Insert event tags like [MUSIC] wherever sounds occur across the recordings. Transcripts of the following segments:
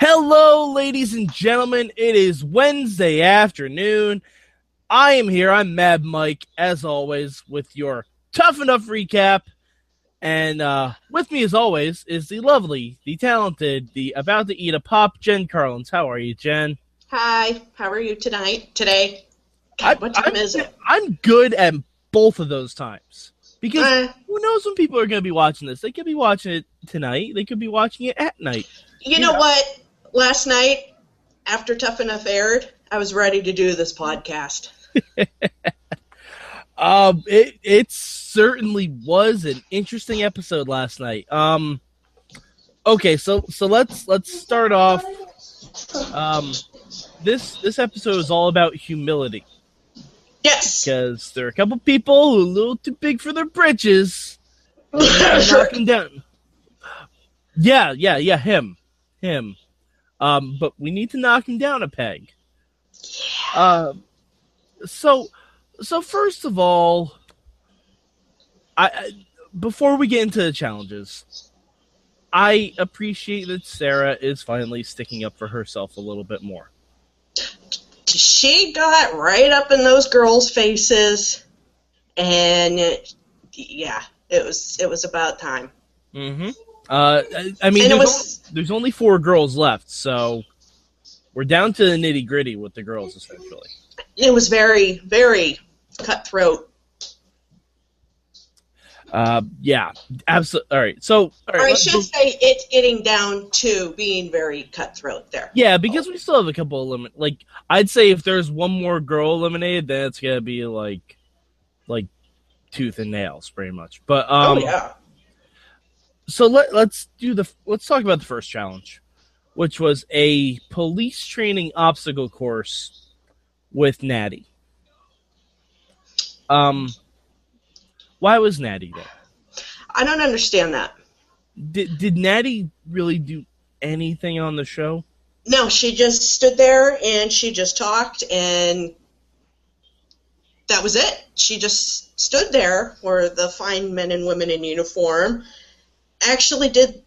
Hello, ladies and gentlemen. It is Wednesday afternoon. I am here. I'm Mad Mike, as always, with your tough enough recap. And uh, with me, as always, is the lovely, the talented, the about to eat a pop, Jen Carlins. How are you, Jen? Hi, how are you tonight? Today? God, what time I'm, is it? I'm good at both of those times. Because Uh, who knows when people are going to be watching this? They could be watching it tonight. They could be watching it at night. you know what? Last night, after Tough Enough aired, I was ready to do this podcast. [LAUGHS] Um, it it certainly was an interesting episode last night. Um, okay, so so let's let's start off. Um, this this episode is all about humility Yes. because there are a couple people who are a little too big for their britches. [LAUGHS] 'em down. Yeah, yeah, yeah. Him, him. Um, but we need to knock him down a peg. Yeah. Um, so, so first of all, I, I before we get into the challenges, I appreciate that Sarah is finally sticking up for herself a little bit more. she got right up in those girls' faces, and it, yeah, it was it was about time. Mm-hmm. Uh, I, I mean, there's, was- only, there's only four girls left, so we're down to the nitty gritty with the girls essentially. It was very very cutthroat. Uh, yeah, absolutely. All right, so all right, Or I should say, it's getting down to being very cutthroat there. yeah, because we still have a couple of limit. Like, I'd say if there's one more girl eliminated, then it's gonna be like, like tooth and nails, pretty much. But um, oh yeah. So let let's do the let's talk about the first challenge, which was a police training obstacle course with Nattie. Um, why was Nattie there? I don't understand that. Did did Nattie really do anything on the show? No, she just stood there and she just talked and that was it. She just stood there where the fine men and women in uniform actually did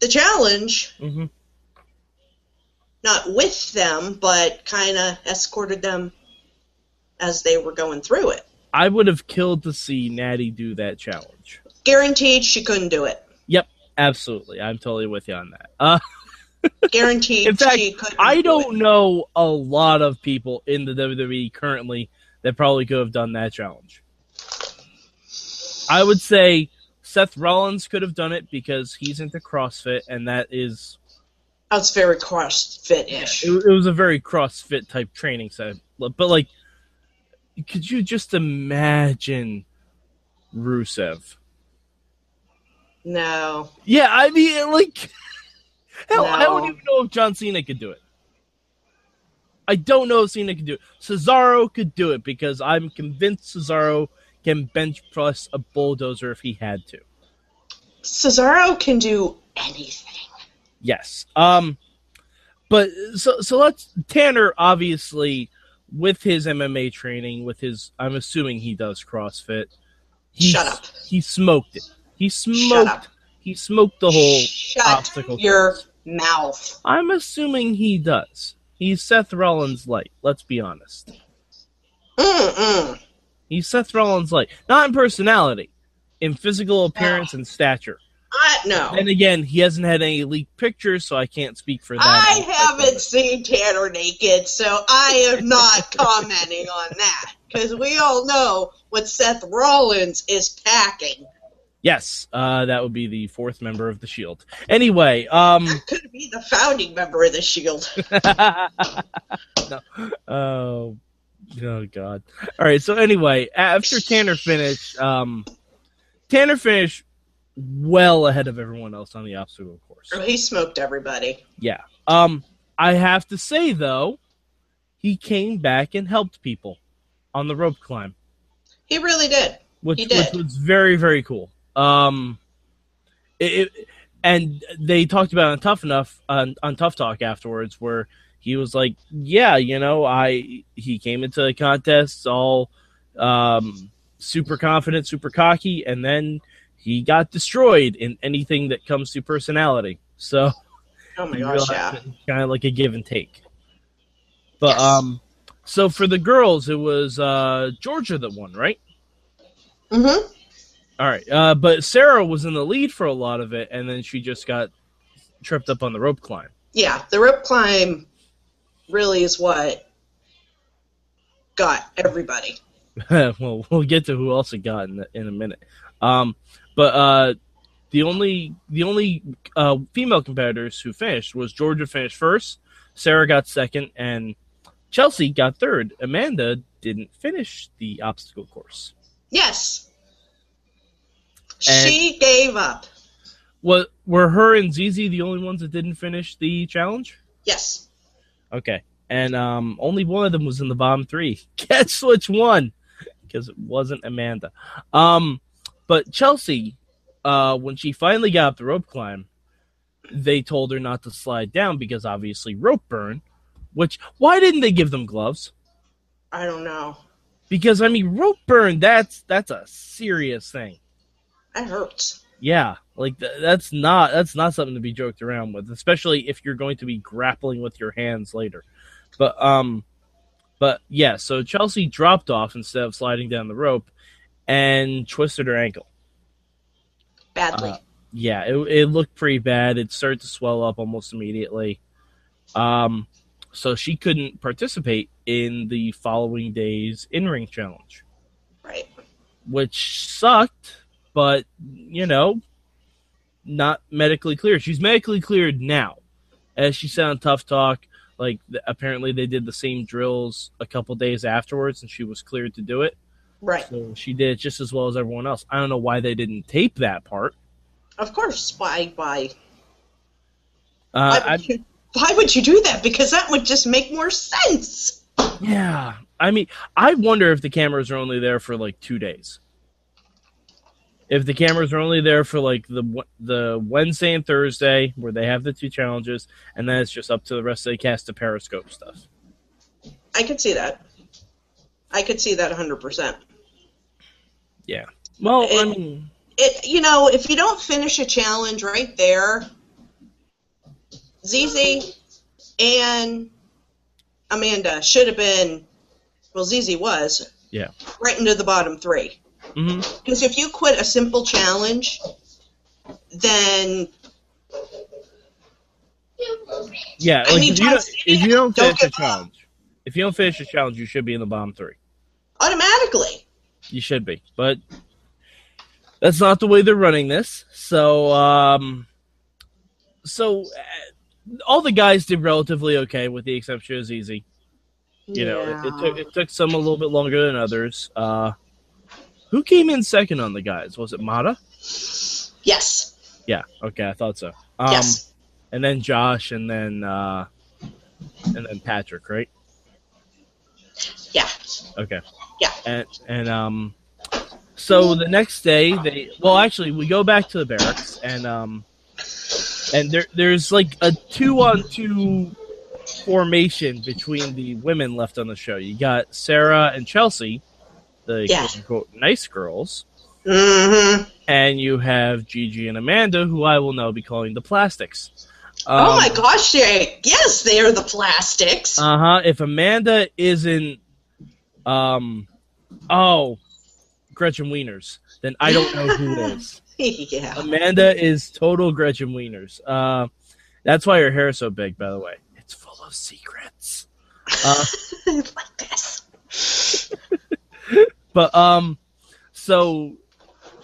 the challenge, Mm-hmm. not with them, but kind of escorted them as they were going through it. I would have killed to see Nattie do that challenge. Guaranteed she couldn't do it. Yep, absolutely. I'm totally with you on that. Uh, [LAUGHS] Guaranteed In fact, she couldn't I do don't it. know a lot of people in the WWE currently that probably could have done that challenge. I would say Seth Rollins could have done it because he's into CrossFit, and that is That's very CrossFit-ish. it, it was a very CrossFit type training set. But like, could you just imagine Rusev? No. Yeah, I mean, like, [LAUGHS] hell, I don't even know if John Cena could do it. I don't know if Cena could do it. Cesaro could do it because I'm convinced Cesaro can bench press a bulldozer if he had to. Cesaro can do anything. Yes. Um, but so so let's Tanner obviously with his MMA training, with his I'm assuming he does CrossFit. He, Shut up. He smoked it. He Shut smoked. up. He smoked the whole Shut obstacle your course. mouth. I'm assuming he does. He's Seth Rollins light. Let's be honest. Mm-mm. He's Seth Rollins like not in personality, in physical appearance and stature. I no. And again, he hasn't had any leaked pictures, so I can't speak for that. I haven't seen Tanner naked, so I am not [LAUGHS] commenting on that because we all know what Seth Rollins is packing. Yes, uh, that would be the fourth member of the Shield. Anyway, um, [LAUGHS] Could be the founding member of the Shield. [LAUGHS] no. Oh, oh God. All right. So anyway, after Tanner finished, um, Tanner finished well ahead of everyone else on the obstacle course. Oh, He smoked everybody. Yeah. Um, I have to say though, he came back and helped people on the rope climb, He really did. which He which did. was very very cool. Um, it, it and they talked about it on Tough Enough on, on Tough Talk afterwards, where he was like, "Yeah, you know, I he came into the contest all um, super confident, super cocky, and then he got destroyed in anything that comes to personality." So Oh [LAUGHS] my gosh, yeah. kind of like a give and take. But Yes. um, so for the girls, it was uh Georgia that won, right? Mm-hmm. All right. Uh, but Sarah was in the lead for a lot of it, and then she just got tripped up on the rope climb. Yeah, the rope climb really is what got everybody. [LAUGHS] well, we'll get to who else it got in, in a minute. Um, but uh, the only the only uh, female competitors who finished was Georgia finished first, Sarah got second, and Chelsea got third. Amanda didn't finish the obstacle course. Yes. she gave up. What were her and ZZ the only ones that didn't finish the challenge? Yes. Okay, and um, only one of them was in the bottom three. [LAUGHS] Guess which one? Because it wasn't Amanda. Um, but Chelsea, uh, when she finally got up the rope climb, they told her not to slide down because obviously rope burn. Which why didn't they give them gloves? I don't know. Because I mean, rope burn that's that's a serious thing. That hurts. Yeah, like th- that's not that's not something to be joked around with, especially if you're going to be grappling with your hands later. But um, but yeah, so Chelsea dropped off instead of sliding down the rope, and twisted her ankle. Badly. Uh, Yeah, it it looked pretty bad. It started to swell up almost immediately. Um, so she couldn't participate in the following day's in ring challenge right. which sucked, but you know, not medically cleared. She's medically cleared now, as she said on Tough Talk. Like apparently they did the same drills a couple days afterwards, and she was cleared to do it. Right. So she did it just as well as everyone else. I don't know why they didn't tape that part. Of course. Why? Why? Uh, Why would, you, why would you do that? Because that would just make more sense. Yeah, I mean, I wonder if the cameras are only there for like two days if the cameras are only there for like the the Wednesday and Thursday where they have the two challenges, and then it's just up to the rest of the cast to Periscope stuff. I could see that. I could see that 100%. Yeah. Well, it, I mean, it you know, if you don't finish a challenge right there, ZZ and Amanda should have been well, ZZ was. Yeah. Right into the bottom 3. Mm-hmm. Because mm-hmm. if you quit a simple challenge, then yeah, like if, you don't, if you don't, don't finish a challenge, if you don't finish a challenge, you should be in the bottom three. Automatically. You should be, but that's not the way they're running this. So, um, so uh, all the guys did relatively okay, with the exception of ZZ. You yeah. know, it, it, took it took some a little bit longer than others. Uh, who came in second on the guys? Was it Mada? yes, Yeah. Okay, I thought so. Um, yes, And then Josh, and then uh, and then Patrick, right? yeah, Okay. Yeah. And and um so the next day they well actually we go back to the barracks and um and there there's like a two on two formation between the women left on the show. You got Sarah and Chelsea, the Yeah. quote unquote nice girls, hmm and you have Gigi and Amanda, who I will now be calling the plastics. oh Um, my gosh, they, yes, they are the plastics. Uh huh. If Amanda isn't, um, oh, Gretchen Wieners, then I don't know who [LAUGHS] is. yeah, Amanda is total Gretchen Wieners. Uh, that's why her hair is so big, by the way. It's full of secrets. [LAUGHS] Uh, like this. But um, so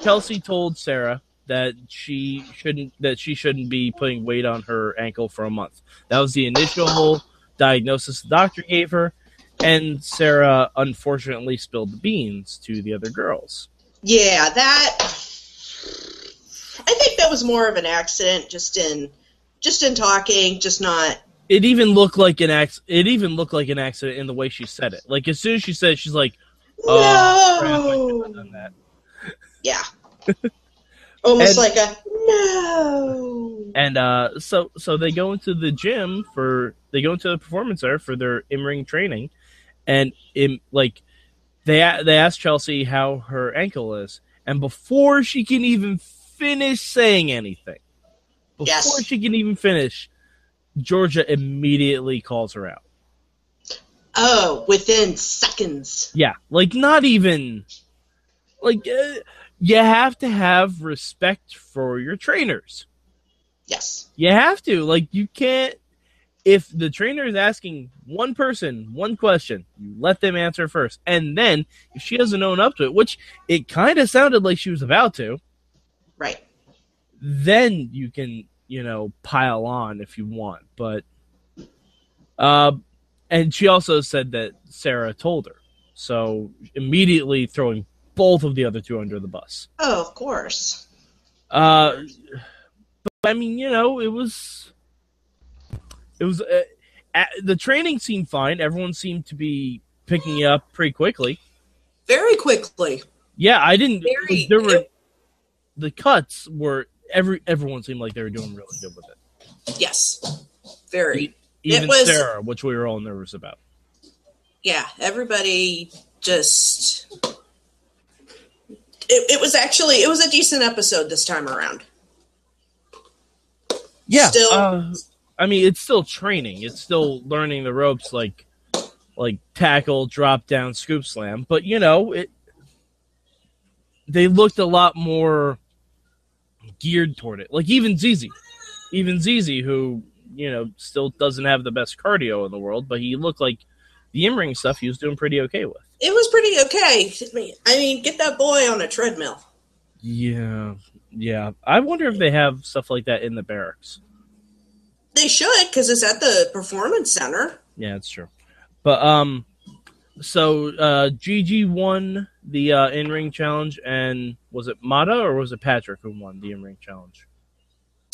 Chelsea told Sarah that she shouldn't that she shouldn't be putting weight on her ankle for a month. That was the initial diagnosis the doctor gave her, and Sarah unfortunately spilled the beans to the other girls. Yeah, that. I think that was more of an accident, just in, just in talking, just not. It even looked like an ac- It even looked like an accident in the way she said it. Like as soon as she said, it, she's like, "Oh, crap, I shouldn't have no. done that." Yeah. [LAUGHS] Almost And- like a no. And uh, so so they go into the gym for they go into the performance center for their in ring training, and in like they they ask Chelsea how her ankle is, and before she can even finish saying anything, before Yes. she can even finish, Georgia immediately calls her out. Oh, within seconds. Yeah, like not even like uh, you have to have respect for your trainers. Yes. You have to. Like you can't if the trainer is asking one person one question, you let them answer first. And then if she doesn't own up to it, which it kind of sounded like she was about to, Right. then you can, you know, pile on if you want. But uh and she also said that Sarah told her. So immediately throwing both of the other two under the bus. Oh, of course. Uh, but I mean, you know, it was, it was, uh, uh, the training seemed fine. Everyone seemed to be picking it up pretty quickly. Very quickly. Yeah, I didn't. Very- there were it- the cuts were every everyone seemed like they were doing really good with it. Yes. Very. Even was- Sarah, which we were all nervous about. Yeah. Everybody just. It, it was actually it was a decent episode this time around. Yeah. Still- uh, I mean, it's still training. It's still learning the ropes, like like tackle, drop down, scoop slam. But you know, it they looked a lot more geared toward it. Like even ZZ, even ZZ, who you know still doesn't have the best cardio in the world, but he looked like the in ring stuff he was doing pretty okay with. It was pretty okay. I mean- get that boy on a treadmill. Yeah, yeah. I wonder if they have stuff like that in the barracks. They should because it's at the performance center. Yeah, it's true. But um, so uh, Gigi won the uh, in ring challenge, and was it Mada or was it Patrick who won the in ring challenge?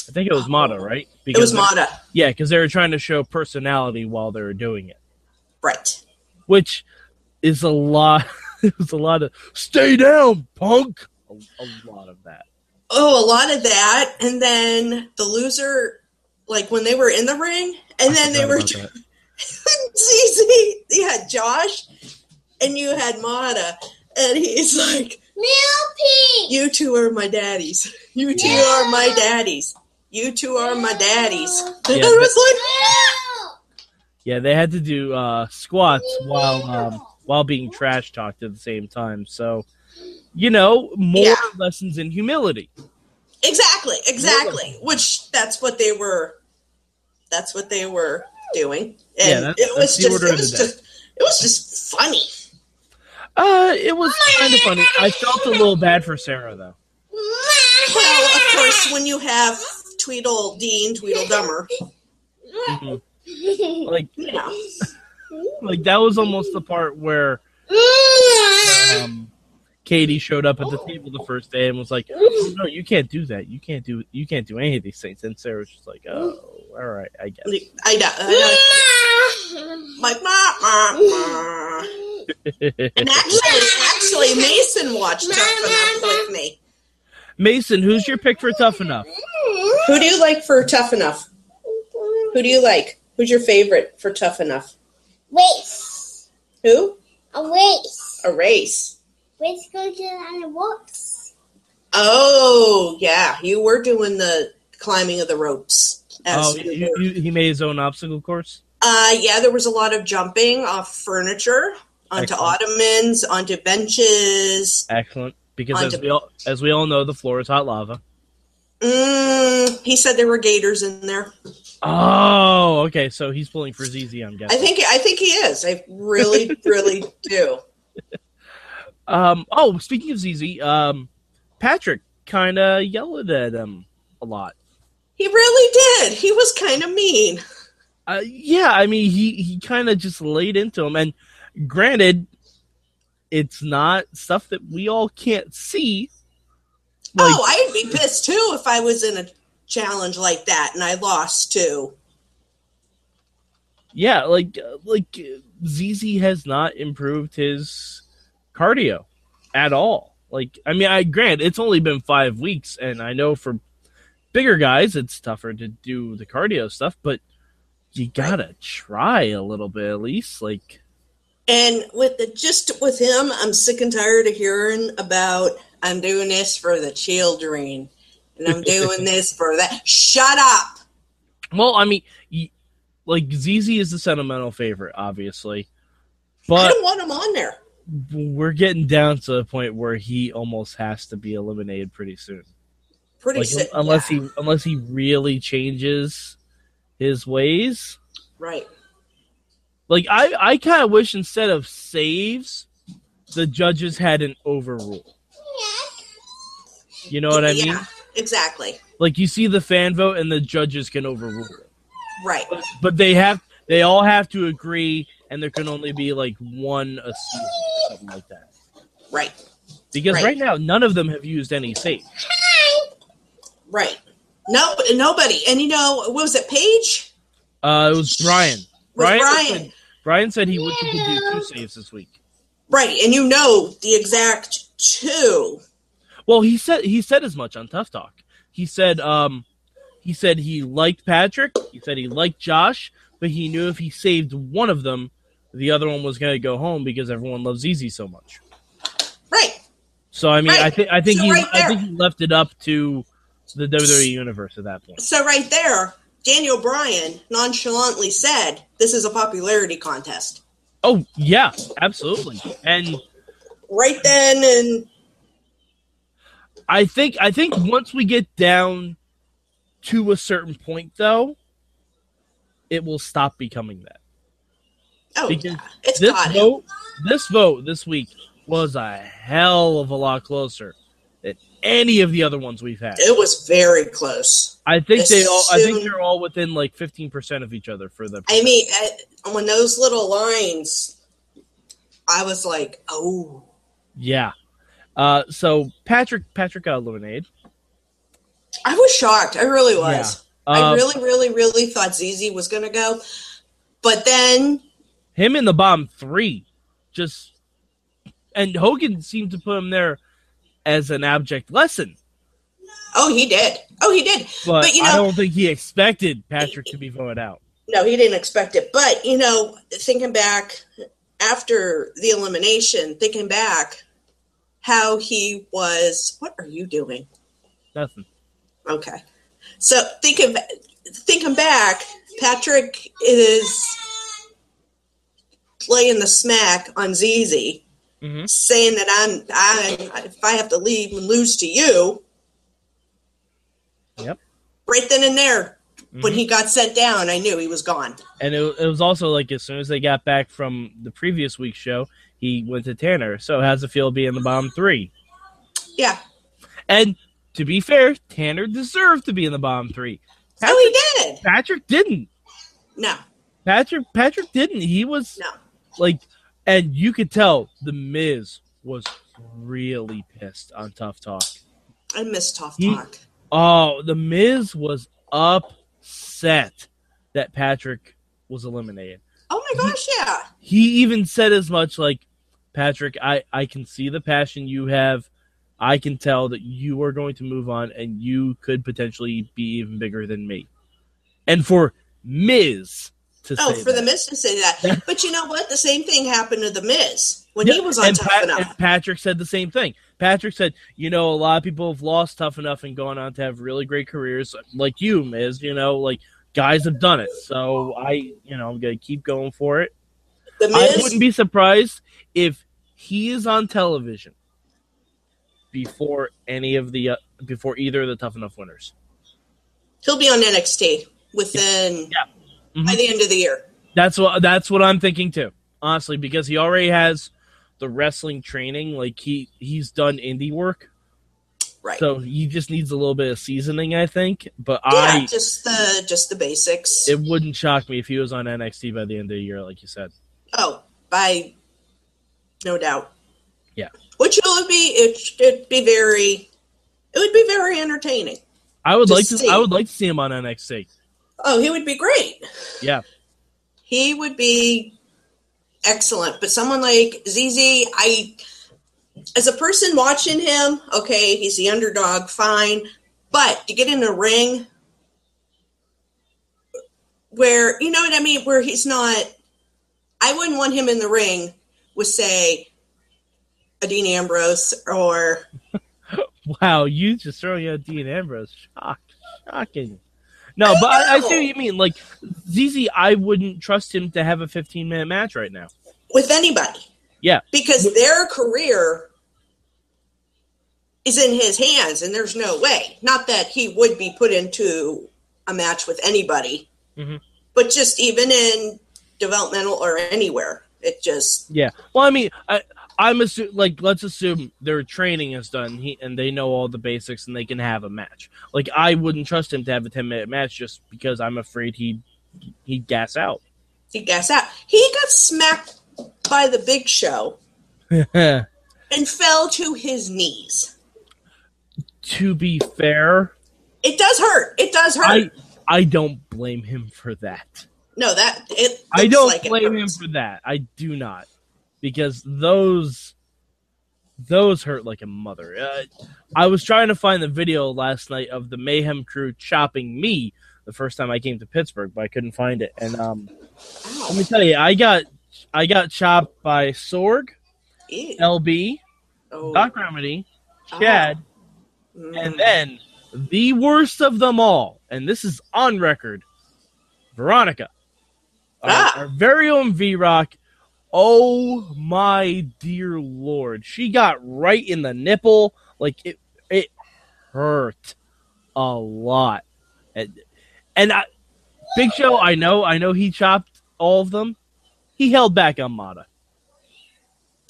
I think it was Mada, oh. right? it was they- Mada, Yeah, because they were trying to show personality while they were doing it, right? which is a lot. [LAUGHS] it was a lot of stay down, punk. A, a lot of that. Oh, a lot of that, and then the loser, like when they were in the ring, and I then they were about that. [LAUGHS] ZZ. You had Josh, and you had Mada, and he's like, Milky! "You two are my daddies. You two are my daddies. You two are my daddies." Yeah, [LAUGHS] was Yeah, they had to do uh, squats while um, while being trash talked at the same time. So, you know, more Yeah. lessons in humility. like, "Exactly, exactly." Which that's what they were. That's what they were doing, and Yeah, that's- it was just. order It of was the day. just. It was just funny. Uh, it was kind of funny. I felt a little bad for Sarah though. Well, of course, when you have Tweedledee and Tweedledummer, Mhm. Like, know, like that was almost the part where um, Katie showed up at the table the first day and was like, oh, "No, you can't do that. You can't do you can't do any of these things." And Sarah was just like, "Oh, all right, I guess." I know. I know. Like, ma, ma, ma. And actually, actually, Mason watched Tough Enough with me. Mason, who's your pick for Tough Enough? Who do you like for Tough Enough? Who do you like? Who's your favorite for Tough Enough? Race. Who? A race. A race. Race goes on the ropes. Oh, yeah. You were doing the climbing of the ropes. As Oh, you, you, he made his own obstacle course. Uh, yeah, there was a lot of jumping off furniture, onto Excellent. ottomans, onto benches. Excellent, because On as we all as we all know, the floor is hot lava. Mm, he said there were gators in there. Oh, okay. So he's pulling for ZZ. I'm I guessing. think I think he is. I really, [LAUGHS] really do. Um. Oh, speaking of ZZ, um, Patrick kind of yelled at him a lot. He really did. He was kind of mean. Uh, yeah, I mean, he he kind of just laid into him, and granted, it's not stuff that we all can't see. Like, oh, I'd be pissed too if I was in a challenge like that and I lost too. yeah, like uh, like ZZ has not improved his cardio at all. Like, I mean, I grant it's only been five weeks, and I know for bigger guys it's tougher to do the cardio stuff, but you gotta try a little bit at least. Like, And with the just with him, I'm sick and tired of hearing about I'm doing this for the children and I'm [LAUGHS] doing this for that. Shut up. Well, I mean, like ZZ is the sentimental favorite, obviously, but I don't want him on there. we're getting down to the point where he almost has to be eliminated pretty soon. Pretty Like, sick. unless yeah, he unless he really changes his ways. right. Like I, I kind of wish instead of saves, the judges had an overrule. You know what I mean? Yeah, exactly. Like you see the fan vote and the judges can overrule it. Right. But they have they all have to agree and there can only be like one a season or something like that. Right. Because Right. right, now none of them have used any save. Right. No, nobody. And you know, what was it Paige? Uh it was Bryan. Bryan Bryan. Said, Bryan said he could do two saves this week. Right. And you know the exact two. Well, he said he said as much on Tough Talk. He said um he said he liked Patrick, he said he liked Josh, but he knew if he saved one of them, the other one was going to go home because everyone loves ZZ so much. Right. So I mean, I Right. think I think So he right I think he left it up to the WWE universe at that point. So right there, Daniel Bryan nonchalantly said, "This is a popularity contest." Oh yeah, absolutely. And Right then, and I think I think once we get down to a certain point, though, it will stop becoming that. oh, Because yeah, it's this him. vote, this vote this week was a hell of a lot closer than any of the other ones we've had. It was very close. I think they all. I think they're all within like fifteen percent of each other for the. I mean, when those little lines, I was like, "Oh, yeah. Uh, so Patrick Patrick got eliminated. I was shocked. I really was. I Uh, really, really, really thought ZZ was going to go, but then, him in the bottom three, just and Hogan seemed to put him there as an abject lesson, oh, he did. Oh, he did. but, But, you I don't think he expected Patrick to be voted out. No, he didn't expect it. But, you know, thinking back after the elimination, thinking back how he was, what are you doing? Nothing. Okay. So think thinking thinking back, Patrick is playing the smack on ZZ, Mhm. saying that I'm I if I have to leave and lose to you. Yep. Right then and there, when Mhm. he got sent down, I knew he was gone. And it, it was also like as soon as they got back from the previous week's show, he went to Tanner. So how's it feel being the bottom three? Yeah. And to be fair, Tanner deserved to be in the bottom three. Oh, Patrick, he did. Patrick didn't. No, Patrick Patrick didn't. He was no. like, and you could tell the Miz was really pissed on Tough Talk. I miss Tough He- Talk. Oh, the Miz was upset that Patrick was eliminated. Oh my gosh, yeah. He even said as much like, Patrick, I, I can see the passion you have. I can tell that you are going to move on and you could potentially be even bigger than me. And for Miz to Oh, say for the that. Miz to say that. But you know what? The same thing happened to the Miz when he was on Tough Pat- Enough. and Patrick said the same thing. Patrick said, you know, a lot of people have lost tough enough and gone on to have really great careers, like you, Miz. You know, like guys have done it. So I, you know, I'm gonna keep going for it. The I wouldn't be surprised if he is on television before any of the uh, before either of the tough enough winners. he'll be on NXT within Yeah. Mhm. by the end of the year. That's what that's what I'm thinking too. Honestly, because he already has the wrestling training. Like he he's done indie work. Right. So he just needs a little bit of seasoning, I think. But yeah, I, just the just the basics. it wouldn't shock me if he was on NXT by the end of the year, like you said. Oh, by no doubt. Yeah. Which it would be it it'd be very it would be very entertaining. I would To like to. see. I would like to see him on NXT. Oh, he would be great. Yeah, He would be excellent. But someone like ZZ, I as a person watching him, okay, he's the underdog, fine. But to get in a ring where you know what I mean, where he's not I wouldn't want him in the ring with say a Dean Ambrose or [LAUGHS] wow, you just throwing out Dean Ambrose, shock, shocking. No, I but I, I see what you mean. Like ZZ, I wouldn't trust him to have a 15 minute match right now. with anybody. Yeah. Because their career is in his hands, and there's no way. Not that he would be put into a match with anybody, Mhm. but just even in developmental or anywhere, it just Yeah. Well, I mean, I, I'm assu- like let's assume their training is done he, and they know all the basics and they can have a match. Like I wouldn't trust him to have a 10 minute match just because I'm afraid he he'd gas out. he gas out. He got smacked by the Big Show [LAUGHS] and fell to his knees. To be fair, It does hurt. It does hurt. I I don't blame him for that. No, that it. I don't like blame him for that. I do not, because those those hurt like a mother. Uh, I was trying to find the video last night of the Mayhem crew chopping me the first time I came to Pittsburgh, but I couldn't find it. And um, Ow. let me tell you, I got I got chopped by Sorg, Ew. LB, Oh. Doc Remedy, Chad, Mm. and then the worst of them all, and this is on record, Veronica, Ah. our very own V Rock. Oh my dear lord, she got right in the nipple, like it. It hurt a lot, and, and I, Big Show. I know, I know he chopped all of them. He held back on Mada.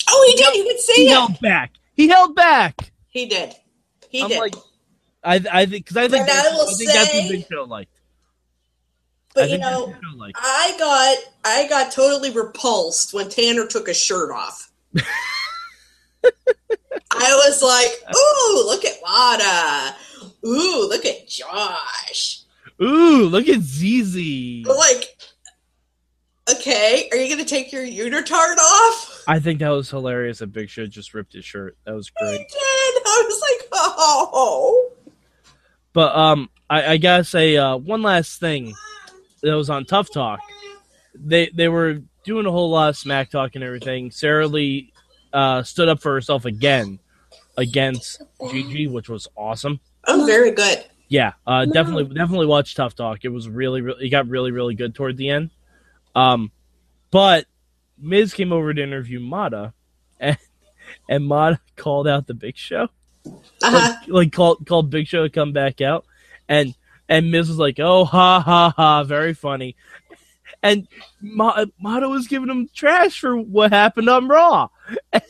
oh, he did. You could see He it. held back. He held back. He did. He I'm did. like, I, I think because I think, And I that's, I think that's what Big Show liked. I but you know, what Big Show liked. I got I got totally repulsed when Tanner took his shirt off. [LAUGHS] I was like, "Ooh, look at Mada! Ooh, look at Josh!" Ooh, look at ZZ. Like, okay, are you gonna take your unitard off? I think that was hilarious that Big Show just ripped his shirt. That was He great. did. I was like, "Oh, But um, I, I gotta say uh, one last thing that was on Tough Talk. They they were doing a whole lot of smack talk and everything. Sarah Lee uh, stood up for herself again against Gigi, which was awesome. I'm very good." Yeah, uh, definitely, definitely watch Tough Talk. It was really, really, it got really, really good toward the end. Um, but Miz came over to interview Mada, and [LAUGHS] and Mada called out the Big Show, Uh-huh. like, like called called Big Show to come back out, and and Miz was like, "Oh, ha ha ha, very funny," and Ma- Mada was giving him trash for what happened on Raw. [LAUGHS]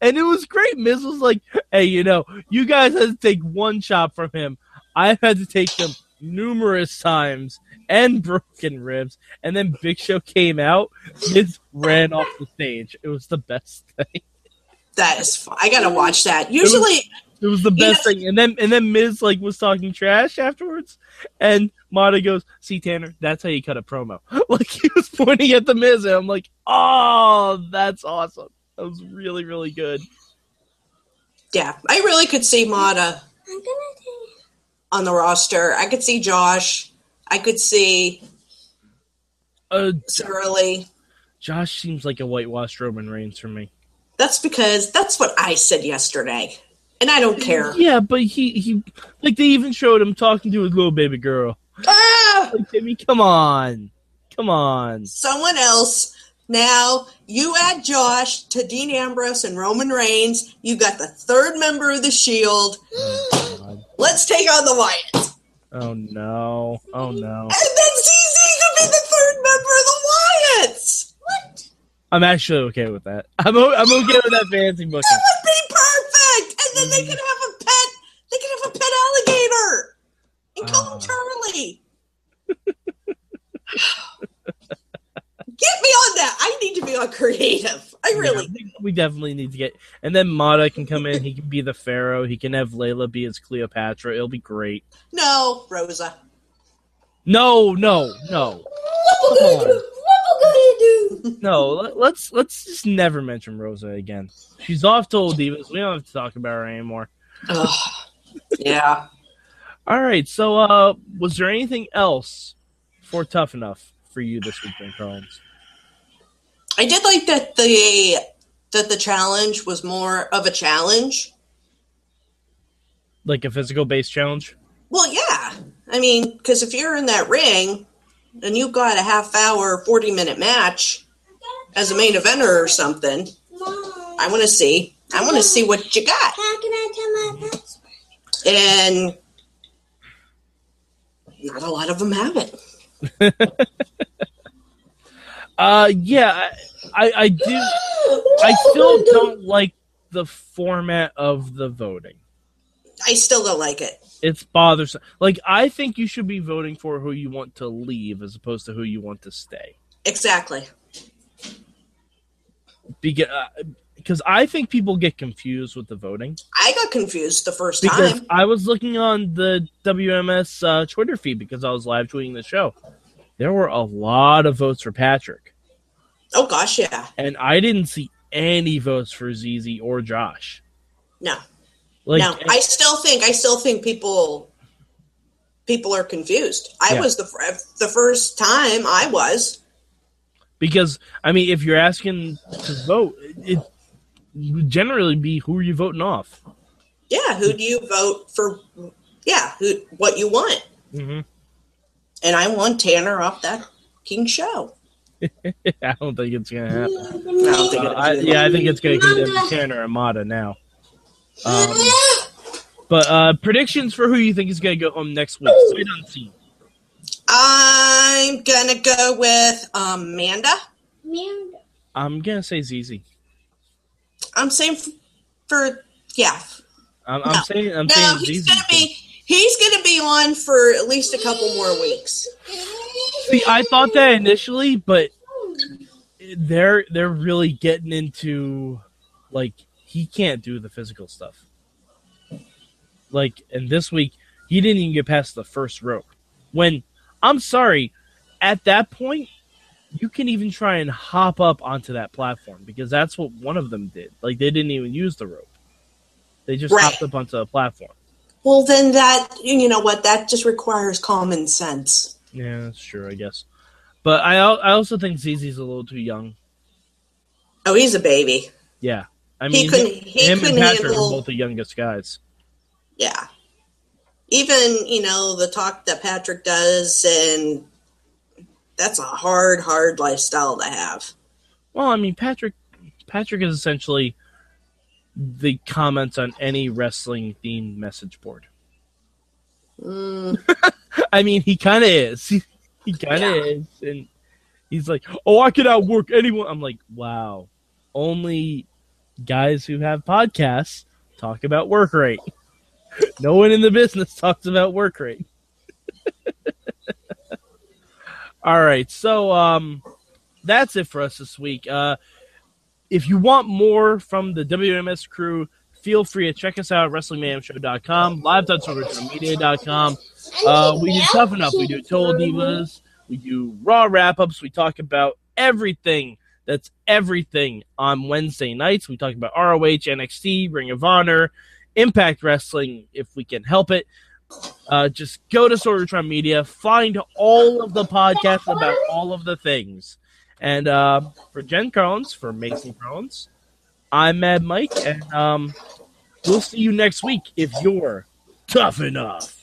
And it was great. Miz was like, "Hey, you know, you guys had to take one shot from him. I've had to take them numerous times and broken ribs. And then Big Show came out, Miz ran off the stage. It was the best [LAUGHS] thing. That is. Fun. I gotta watch that. Usually, It was the You best thing. And then and then Miz like was talking trash afterwards. And Mada goes, "See Tanner, that's how you cut a promo." [LAUGHS] Like he was pointing at the Miz, and I'm like, "Oh, that's awesome. That was really really good." yeah, I really could see Mada I'm gonna on the roster. I could see Josh. I could see Uh, Sarah Lee. Josh seems like a whitewashed Roman Reigns for me. That's because that's what I said yesterday, and I don't care. Yeah, but he he like they even showed him talking to his little baby girl. Ah! Like, Jimmy, come on, come on. Someone else. Now you add Josh to Dean Ambrose and Roman Reigns. You got the third member of the Shield. Oh, [GASPS] Let's take on the Wyatts. Oh no, oh no. And then ZZ could be the third member of the Wyatts. What? I'm actually okay with that. I'm o- I'm okay with that fancy booking. And they could have a pet. They could have a pet alligator and call him Oh. Charlie. Get me on that. I need to be on creative. I really. Yeah, we definitely need to get. And then Mada can come in. He can be the Pharaoh. He can have Layla be his Cleopatra. It'll be great. No, Rosa. No, no, no, What Come we gonna do? What we gonna do? No. Let, let's let's just never mention Rosa again. She's off to old divas. We don't have to talk about her anymore. Ugh. Yeah. All right. So, uh, was there anything else for Tough Enough for you this week, Jen Carlins? I did like that the that the challenge was more of a challenge. Like a physical based challenge? Well, yeah. I mean, because if you're in that ring and you've got a half hour, 40 minute match as a main eventer or something, Mom, I want to see. I want to see what you got. how can I tell my password? And not a lot of them have it. [LAUGHS] Uh, yeah, I, I, I do. I still don't like the format of the voting. I still don't like it. It's bothersome. Like, I think you should be voting for who you want to leave as opposed to who you want to stay. Exactly. Because, uh, I think people get confused with the voting. I got confused the first Because time. I was looking on the WMS uh, Twitter feed because I was live tweeting the show. There were a lot of votes for Patrick, Oh gosh, yeah. and I didn't see any votes for ZZ or Josh. No. Like, no, I still think I still think people people are confused. I Yeah. was the the first time I was. Because I mean, if you're asking to vote, it would generally be who are you voting off. Yeah, who do you vote for? Yeah, who what you want? hmm And I want Tanner off that King show. [LAUGHS] I don't think it's gonna happen. I don't think Uh, it I, yeah, I think it's gonna come down to Tanner Amada now. Um, but uh, predictions for who you think is gonna go home next week? Sight unseen. I'm gonna go with um, Amanda. I'm gonna say ZZ. I'm saying f- for yeah. I'm, I'm No. saying I'm No, saying he's ZZ. gonna be he's gonna be on for at least a couple more weeks. See, I thought that initially, but they're they're really getting into like he can't do the physical stuff. Like, and this week he didn't even get past the first rope. When I'm sorry, at that point you can even try and hop up onto that platform because that's what one of them did. Like they didn't even use the rope; they just Right. hopped up onto the platform. Well, then that you know what that just requires common sense. Yeah, that's true, I guess. But I I also think ZZ's a little too young. Oh, he's a baby. Yeah, I He mean, couldn't- he him and couldn't Patrick handle- are both the youngest guys. Yeah. Even, you know, the talk that Patrick does, and that's a hard, hard lifestyle to have. Well, I mean, Patrick Patrick is essentially the comments on any wrestling themed message board. Mm, [LAUGHS] I mean, he kind of is. [LAUGHS] He, he kind of Yeah. is, and he's like, "Oh, I can outwork anyone." I'm like, "Wow, only guys who have podcasts talk about work rate. No one in the business talks about work rate." [LAUGHS] All right, so um, that's it for us this week. Uh, if you want more from the WMS crew, feel free to check us out at WrestlingMayhemShow.com, live.sorgatronmedia.com. Uh, we do Tough Enough, we do Total Divas, we do Raw wrap ups, we talk about everything that's everything on Wednesday nights. We talk about ROH, NXT, Ring of Honor, Impact Wrestling, if we can help it. Uh, just go to Sorgatron Media, find all of the podcasts about all of the things. And uh, for Jen Carlins, for Mason Collins, I'm Mad Mike, and um, we'll see you next week if you're tough enough.